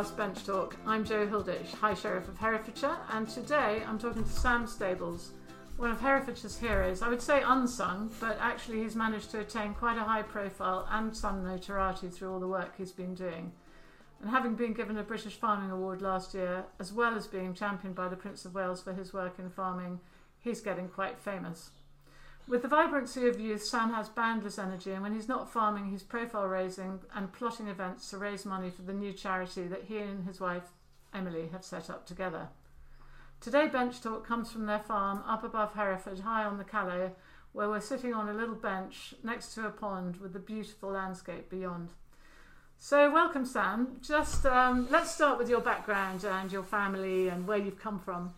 podcast Bench Talk. I'm Joe Hilditch, High Sheriff of Herefordshire, and today I'm talking to Sam Stables, one of Herefordshire's heroes. I would say unsung, but actually he's managed to attain quite a high profile and some notoriety through all the work he's been doing. And having been given a British Farming Award last year, as well as being championed by the Prince of Wales for his work in farming, he's getting quite famous. With the vibrancy of youth, Sam has boundless energy, and when he's not farming, he's profile raising and plotting events to raise money for the new charity that he and his wife, Emily, have set up together. Today, Bench Talk comes from their farm up above Hereford, high on the Calais, where we're sitting on a little bench next to a pond with the beautiful landscape beyond. So, welcome, Sam. Just um, let's start with your background and your family and where you've come from.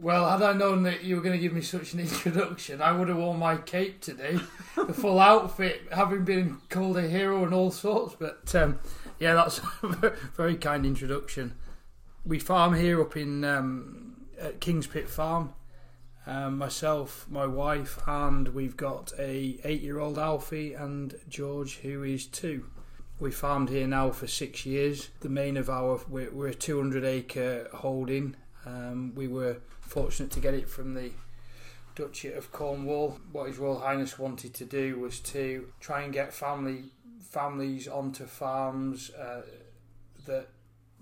Well, had I known that you were going to give me such an introduction, I would have worn my cape today, the full outfit, having been called a hero and all sorts. But um, yeah, that's a very kind introduction. We farm here up in um, at Kingspit Farm. Um, myself, my wife, and we've got a eight-year-old Alfie and George, who is two. We farmed here now for six years. The main of our we're, we're a 200-acre holding. Um, we were fortunate to get it from the Duchy of Cornwall. What His Royal Highness wanted to do was to try and get family families onto farms uh, that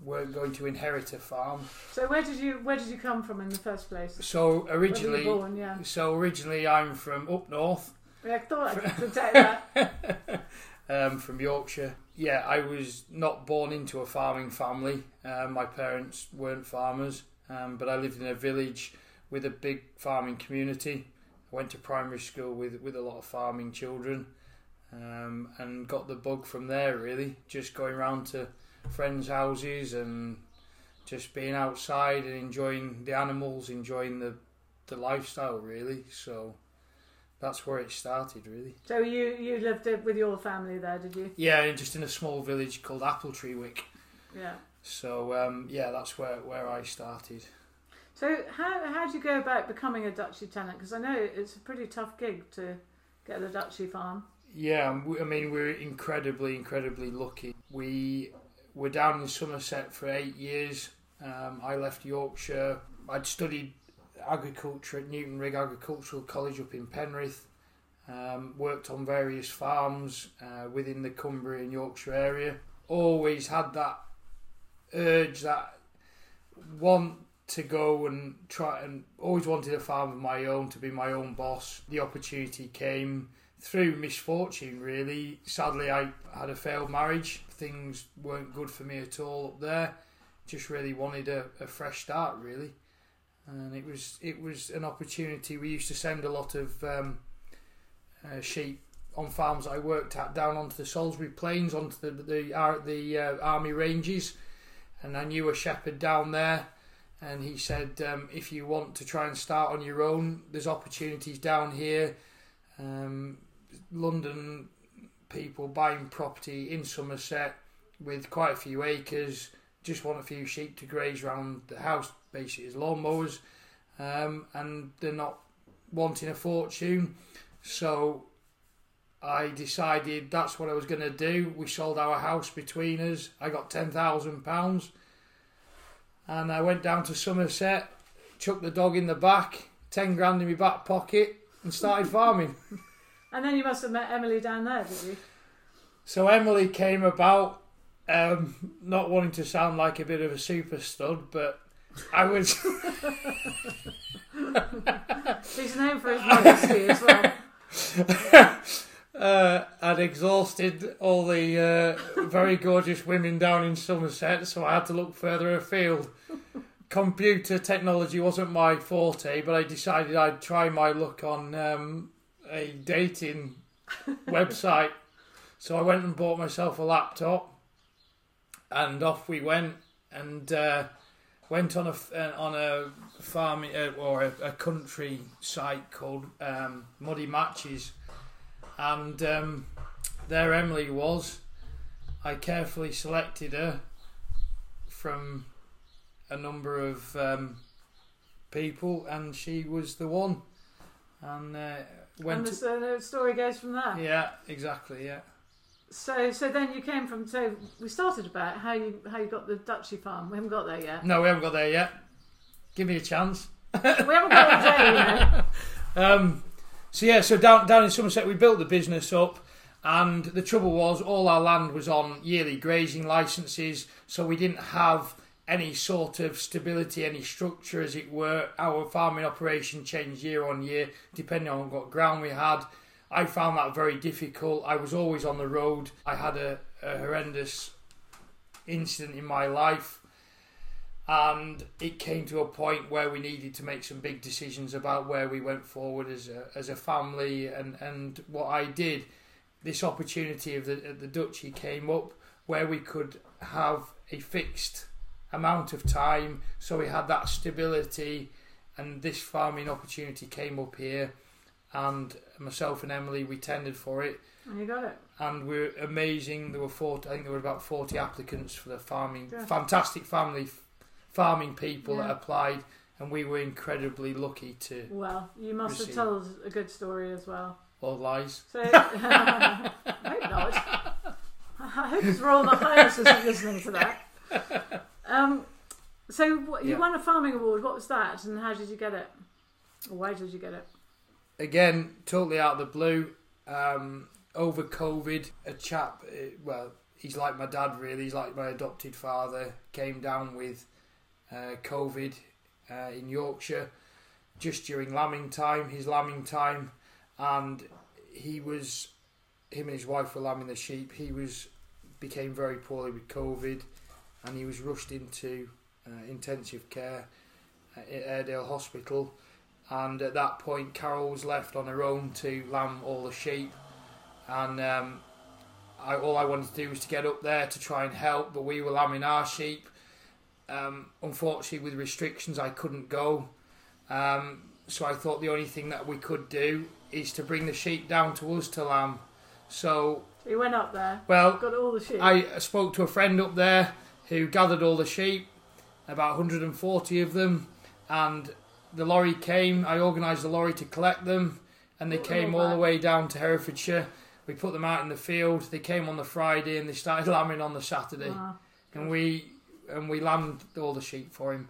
weren't going to inherit a farm. So, where did you where did you come from in the first place? So Where were you originally, born? Yeah, so originally I'm from up north, yeah I thought I could detect that. um, from Yorkshire. Yeah, I was not born into a farming family. Um, my parents weren't farmers, um, but I lived in a village with a big farming community. I went to primary school with, with a lot of farming children um, and got the bug from there, really. Just going around to friends' houses and just being outside and enjoying the animals, enjoying the, the lifestyle, really. So that's where it started, really. So you you lived with your family there, did you? Yeah, just in a small village called Appletreewick. Yeah. So um, yeah, that's where, where I started. So how how do you go about becoming a duchy tenant? Because I know it's a pretty tough gig to get a duchy farm. Yeah, I mean we're incredibly, incredibly lucky. We were down in Somerset for eight years. Um, I left Yorkshire. I'd studied agriculture at Newton Rigg Agricultural College up in Penrith. Um, worked on various farms uh, within the Cumbria and Yorkshire area. Always had that urge, that want to go and try, and always wanted a farm of my own to be my own boss. The opportunity came through misfortune, really. Sadly, I had a failed marriage. Things weren't good for me at all up there. Just really wanted a, a fresh start, really. And it was it was an opportunity. We used to send a lot of um, uh, sheep on farms I worked at down onto the Salisbury Plains, onto the the, ar- the uh, army ranges, and I knew a shepherd down there, and he said, um, if you want to try and start on your own, there's opportunities down here. Um, London people buying property in Somerset with quite a few acres, just want a few sheep to graze around the house, basically as lawnmowers, um, and they're not wanting a fortune. So I decided that's what I was going to do. We sold our house between us. I got ten thousand pounds, and I went down to Somerset, chucked the dog in the back, ten grand in my back pocket, and started farming. And then you must have met Emily down there, did you? So Emily came about, um, not wanting to sound like a bit of a super stud, but I was. He's known for his modesty as well. uh, I'd exhausted all the uh, very gorgeous women down in Somerset, so I had to look further afield. Computer technology wasn't my forte, but I decided I'd try my luck on um, a dating website. So I went and bought myself a laptop, and off we went, and uh, went on a uh, on a farm uh, or a, a country site called um, Muddy Matches, and um, there Emily was. I carefully selected her from a number of um, people, and she was the one. And uh, went and to- the, so the story goes from there. yeah, exactly. Yeah. So, so then you came from. So we started about how you how you got the Duchy farm. We haven't got there yet. No, we haven't got there yet. Give me a chance. we haven't got all day, you know. Um, so yeah, so down down in Somerset, we built the business up, and the trouble was all our land was on yearly grazing licenses, so we didn't have any sort of stability, any structure, as it were. Our farming operation changed year on year, depending on what ground we had. I found that very difficult. I was always on the road. I had a, a horrendous incident in my life and it came to a point where we needed to make some big decisions about where we went forward as a, as a family and, and what I did. This opportunity of the, the Duchy came up where we could have a fixed amount of time, so we had that stability, and this farming opportunity came up here, and myself and Emily we tendered for it, And you got it. and we're amazing. There were 40, I think there were about forty applicants for the farming, Yeah. fantastic family farming people that applied, and we were incredibly lucky to Well, you must have told us a good story as well. all lies. So, I hope not. I hope Royal Highness isn't listening to that. Um, so what, you Yeah. won a farming award. What was that, and how did you get it? Or why did you get it? again, totally out of the blue. Um, over COVID, a chap, uh, well, he's like my dad, really. He's like my adopted father. Came down with COVID uh, in Yorkshire just during lambing time, his lambing time, and he was, him and his wife were lambing the sheep. He was became very poorly with COVID, and he was rushed into uh, intensive care at Airedale Hospital. And at that point Carol was left on her own to lamb all the sheep. And um, I, all I wanted to do was to get up there to try and help but we were lambing our sheep um, unfortunately with restrictions I couldn't go um, so I thought the only thing that we could do is to bring the sheep down to us to lamb so you went up there, well got all the sheep. I spoke to a friend up there who gathered all the sheep, about 140 of them, and the lorry came. I organised the lorry to collect them, and they All came all the way down to Herefordshire. We put them out in the field. They came on the Friday and they started lambing on the Saturday, Wow. and we and we lambed all the sheep for him.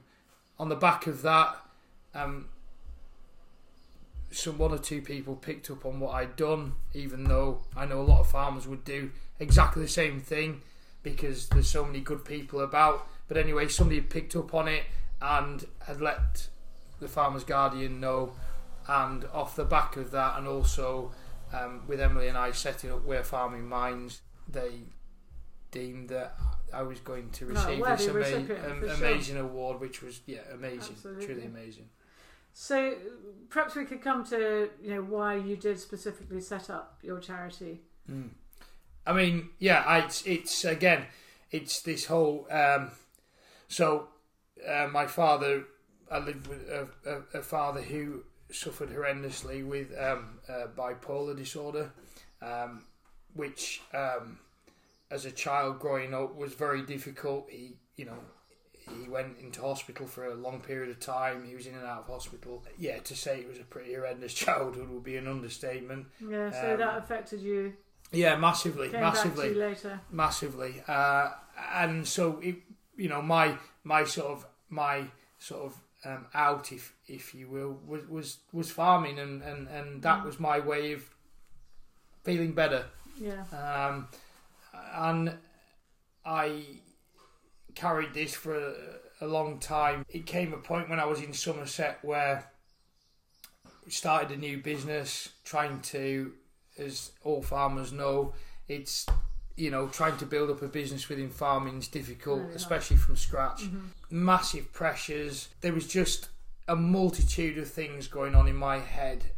On the back of that, um, some one or two people picked up on what I'd done, even though I know a lot of farmers would do exactly the same thing because there's so many good people about. But anyway, somebody picked up on it and had let the Farmers Guardian know, and off the back of that, and also um, with Emily and I setting up We're Farming Minds, they deemed that I was going to receive worthy this ama- recipient, am- for sure. amazing award, which was yeah amazing, Absolutely. truly amazing. So perhaps we could come to you know why you did specifically set up your charity. Mm. I mean, yeah, I, it's it's again, it's this whole. Um, so, uh, my father, I lived with a, a, a father who suffered horrendously with um, uh, bipolar disorder, um, which, um, as a child growing up, was very difficult. He, you know. He went into hospital for a long period of time. He was in and out of hospital. Yeah, to say it was a pretty horrendous childhood would be an understatement. Yeah, so Um, that affected you. Yeah, massively, Came massively back to you later. massively uh, and so it, you know my my sort of my sort of um, out if if you will was was, was farming and, and, and that Mm. was my way of feeling better Yeah. um, and I carried this for a, long time it came a point when I was in Somerset where we started a new business trying to as all farmers know it's you know trying to build up a business within farming is difficult especially from scratch Mhm. massive pressures. There was just a multitude of things going on in my head,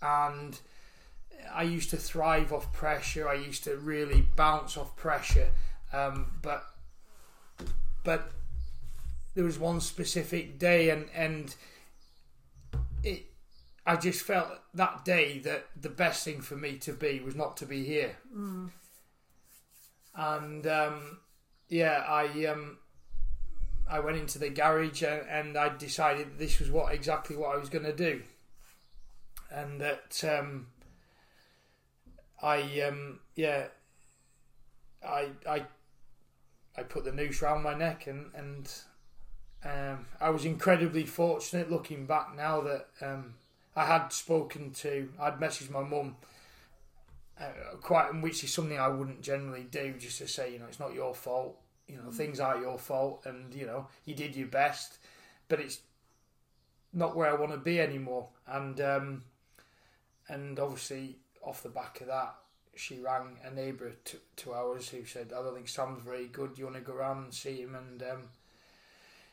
and I used to thrive off pressure. I used to really bounce off pressure, um, but but there was one specific day, and and it. I just felt that day that the best thing for me to be was not to be here, Mm. and um, yeah, I um, I went into the garage and, and I decided this was what exactly what I was going to do, and that um, I um, yeah I I I put the noose round my neck and and um, I was incredibly fortunate looking back now that um, I had spoken to I'd messaged my mum uh, quite which is something I wouldn't generally do just to say you know it's not your fault you know things aren't your fault and you know you did your best but it's not where I want to be anymore. And um, and obviously off the back of that she rang a neighbour to, to ours who said I don't think Sam's very good. You want to go around and see him? And um,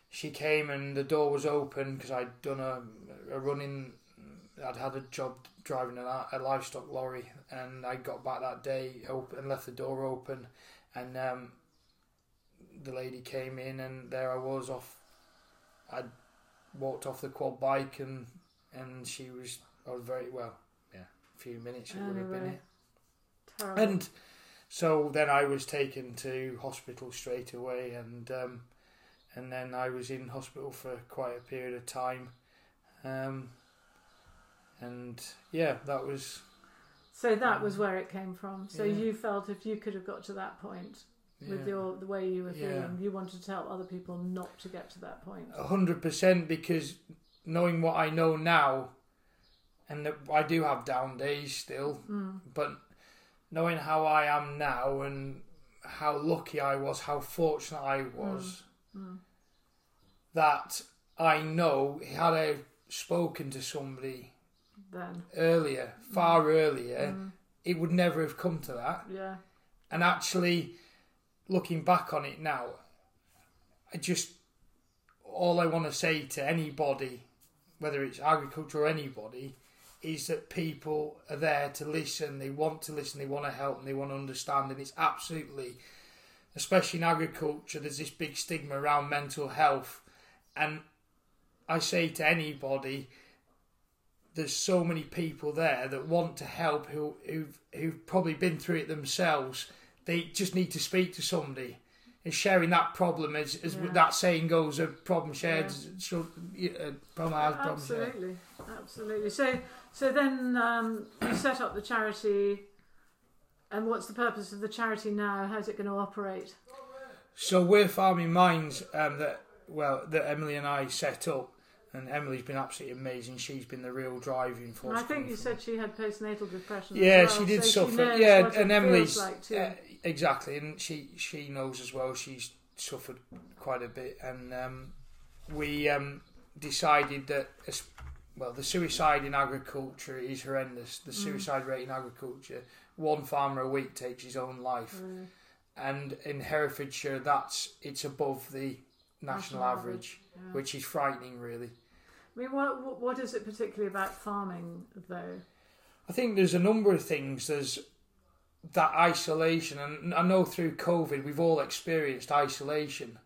she came and the door was open because I'd done a, a running I'd had a job driving a, a livestock lorry and I got back that day open and left the door open and um, the lady came in and there I was off I'd walked off the quad bike and and she was I was very well few minutes it would have been it Terrible. and so then I was taken to hospital straight away, and um, and then I was in hospital for quite a period of time, um, and yeah, that was so that was where it came from. So Yeah. you felt if you could have got to that point with yeah, your the way you were Yeah. feeling, you wanted to help other people not to get to that point. a hundred percent because knowing what I know now, and that I do have down days still, Mm. but knowing how I am now and how lucky I was, how fortunate I was, Mm. that I know had I spoken to somebody Then earlier, far earlier, Mm. it would never have come to that. yeah, And actually, looking back on it now, I just all I want to say to anybody, whether it's agriculture or anybody, is that people are there to listen. They want to listen. They want to help. And they want to understand. And it's absolutely, especially in agriculture, there's this big stigma around mental health. And I say to anybody, there's so many people there that want to help who who've, who've probably been through it themselves. They just need to speak to somebody. And sharing that problem, as, as Yeah. that saying goes, a problem shared, Yeah. should, a problem has, problem shared. absolutely, absolutely. So so then um, you set up the charity, and what's the purpose of the charity now? How's it going to operate? So we're farming minds um, that well that Emily and I set up, and Emily's been absolutely amazing. She's been the real driving force. And I think you said she had postnatal depression. Yeah, well, she did so suffer. knows yeah, and Emily's like too. uh, exactly, and she she knows as well. She's suffered quite a bit, and um, we um, decided that as, well, the suicide in agriculture is horrendous. The Mm. suicide rate in agriculture, one farmer a week takes his own life, Mm. and in Herefordshire, that's it's above the national, National average, Yeah. which is frightening, really. I mean, what what- what is it particularly about farming though? I think there's a number of things. There's that isolation, and I know through COVID we've all experienced isolation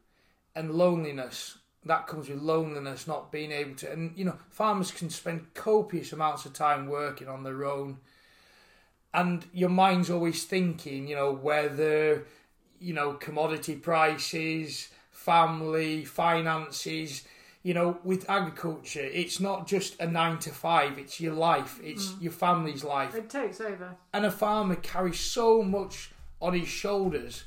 and loneliness. That comes with loneliness, not being able to. And you know, farmers can spend copious amounts of time working on their own, and your mind's always thinking, you know, whether you know commodity prices, family, finances you know, with agriculture, it's not just a nine to five, it's your life, it's your family's life. It takes over. And a farmer carries so much on his shoulders.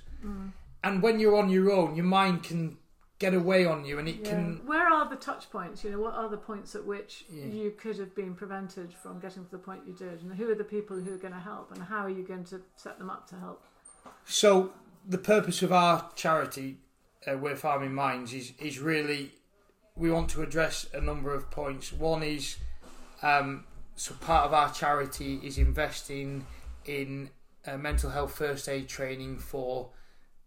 And when you're on your own, your mind can get away on you and it Yeah. can. Where are the touch points? You know, what are the points at which Yeah. you could have been prevented from getting to the point you did? And who are the people who are going to help? And how are you going to set them up to help? So, the purpose of our charity, uh, We're Farming Minds, is, is really we want to address a number of points. One is um, so part of our charity is investing in uh, mental health first aid training for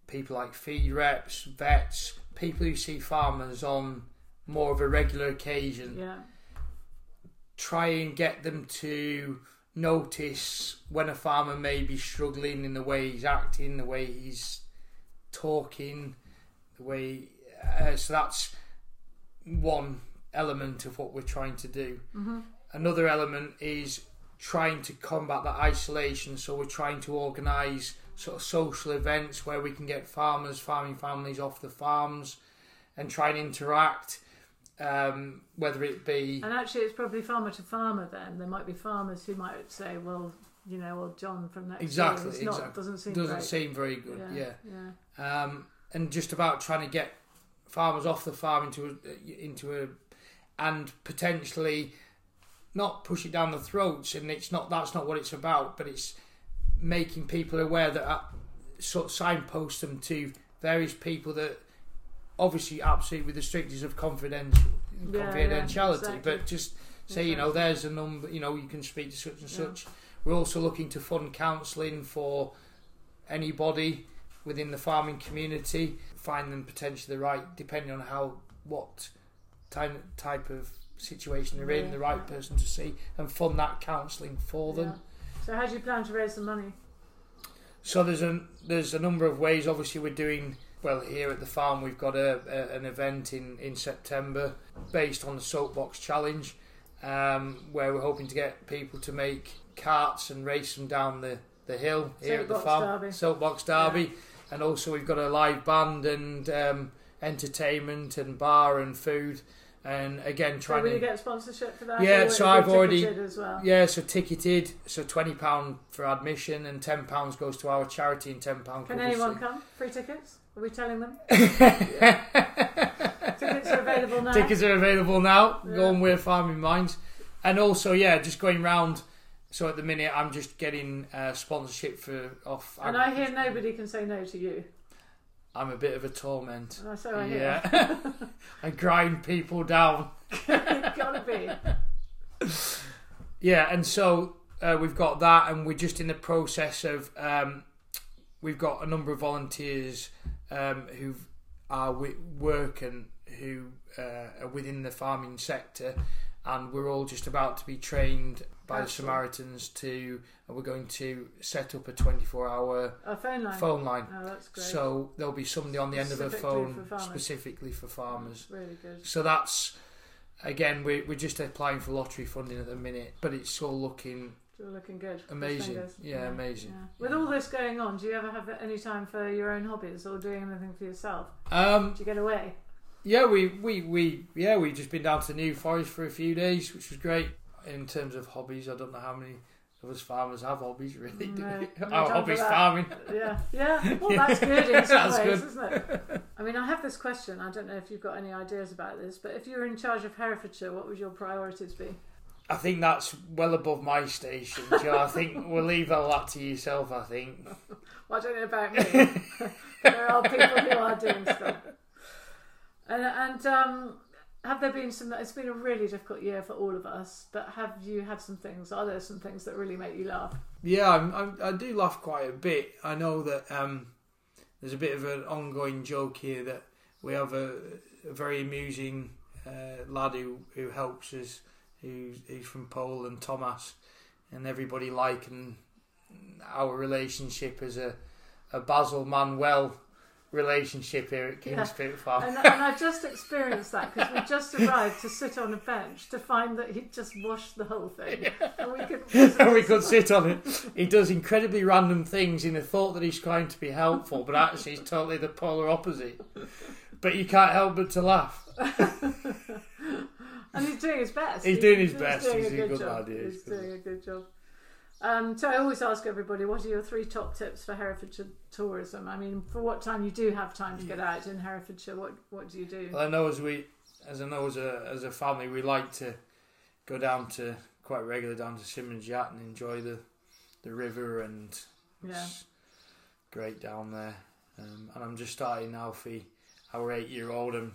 people like feed reps, vets, people who see farmers on more of a regular occasion. Yeah. Try and get them to notice when a farmer may be struggling in the way he's acting, the way he's talking, the way. Uh, so that's one element of what we're trying to do. Mm-hmm. Another element is trying to combat that isolation. So we're trying to organise sort of social events where we can get farmers, farming families off the farms, and try and interact. Um, whether it be And actually, it's probably farmer to farmer then. There might be farmers who might say, well, you know, or John from next Exactly, door. It's not, exactly. doesn't seem Doesn't great. seem very good. Yeah. yeah. Um, and just about trying to get farmers off the farm into a, into a and potentially not push it down the throats. And it's not that's not what it's about. But it's making people aware that uh, sort of signpost them to various people that obviously absolutely with the strictures of confidential Yeah, confidentiality, yeah, exactly. but just say you know there's a number you know you can speak to such and Yeah. such. We're also looking to fund counselling for anybody within the farming community, find them potentially the right, depending on how what type type of situation they're in, Yeah, the right person to see, and fund that counselling for them. Yeah. So how do you plan to raise the money? So there's a there's a number of ways. Obviously, we're doing well here at the farm. We've got a, a an event in in September based on the soapbox challenge, um, where we're hoping to get people to make carts and race them down the the hill here at the farm. derby. Soapbox derby, and also we've got a live band and um, entertainment and bar and food. And again, So trying will you get sponsorship for that? Yeah, so I've already- as well. yeah, so ticketed, so twenty pound for admission, and ten pounds goes to our charity, and ten pound. Can anyone come? Free tickets? Are we telling them? Tickets are available now. Tickets are available now. Yeah. Go and We're Farming Minds, and also yeah, just going round. So at the minute, I'm just getting uh, sponsorship for off. and I hear nobody can say no to you. I'm a bit of a torment. So I hear. Yeah, I grind people down. Gotta be. Yeah, and so uh, we've got that, and we're just in the process of. Um, we've got a number of volunteers um, who are wi- work and who uh, are within the farming sector, and we're all just about to be trained by the Samaritans to. And we're going to set up a 24-hour A phone line. phone line. Oh, that's great. So there'll be somebody on the end of a phone for specifically for farmers. Really good. So that's again we're we're just applying for lottery funding at the minute, but it's all looking You're looking good. Amazing. fingers. Yeah, amazing. yeah. With all this going on, do you ever have any time for your own hobbies or doing anything for yourself? um Do you get away? Yeah we we we yeah we've just been down to New Forest for a few days, which was great. In terms of hobbies, I don't know how many of us farmers have hobbies really. do No, we? Our hobbies farming. Yeah, yeah. Well, that's good in some That's ways, good. isn't it? I mean, I have this question. I don't know if you've got any ideas about this, but if you were in charge of Herefordshire, what would your priorities be? I think that's well above my station, Joe. I think we'll leave all that to yourself. I think. Well, I don't know about me. there are people who are doing stuff. And, and um, have there been some? It's been a really difficult year for all of us. But have you had some things? Are there some things that really make you laugh? Yeah, I'm, I'm, I do laugh quite a bit. I know that um, there's a bit of an ongoing joke here that we have a, a very amusing uh, lad who, who helps us, who's, who's from Poland, Thomas, and everybody liken our relationship as a, a Basil Manuel relationship here at Yeah. Kingspit Farm. And, and I've just experienced that because we just arrived to sit on a bench to find that he'd just washed the whole thing, and we could. and we could sit on it. He does incredibly random things in the thought that he's trying to be helpful, but actually he's totally the polar opposite. But you can't help but to laugh. and he's doing his best. He's He- doing his best. doing He's a good job. lad, He's he's doing a good job. Um, so I always ask everybody, what are your three top tips for Herefordshire tourism? I mean, for what time you do have time to get out in Herefordshire, what what do you do? Well, I know as we, as I know as a as a family, we like to go down to quite regularly down to Symonds Yat and enjoy the the river and Yeah. great down there. Um, and I'm just starting now for our eight year old. I'm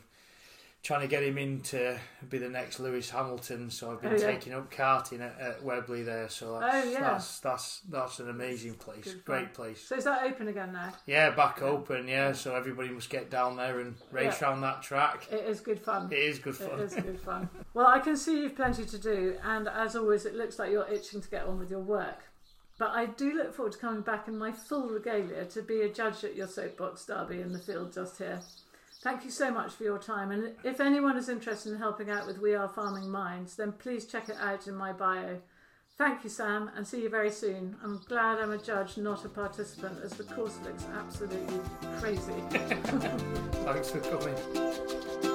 trying to get him in to be the next Lewis Hamilton. So I've been Oh, yeah. taking up karting at, at Weobley there. So that's, Oh, yeah. that's that's that's an amazing place. Good Great fun. place. So is that open again now? Yeah, back open. Yeah, so everybody must get down there and race Yeah. around that track. It is good fun. It is good fun. is good fun. Well, I can see you've plenty to do, and as always, it looks like you're itching to get on with your work. But I do look forward to coming back in my full regalia to be a judge at your soapbox derby in the field just here. Thank you so much for your time, and if anyone is interested in helping out with We Are Farming Minds, then please check it out in my bio. Thank you, Sam, and see you very soon. I'm glad I'm a judge, not a participant, as the course looks absolutely crazy. Thanks for coming.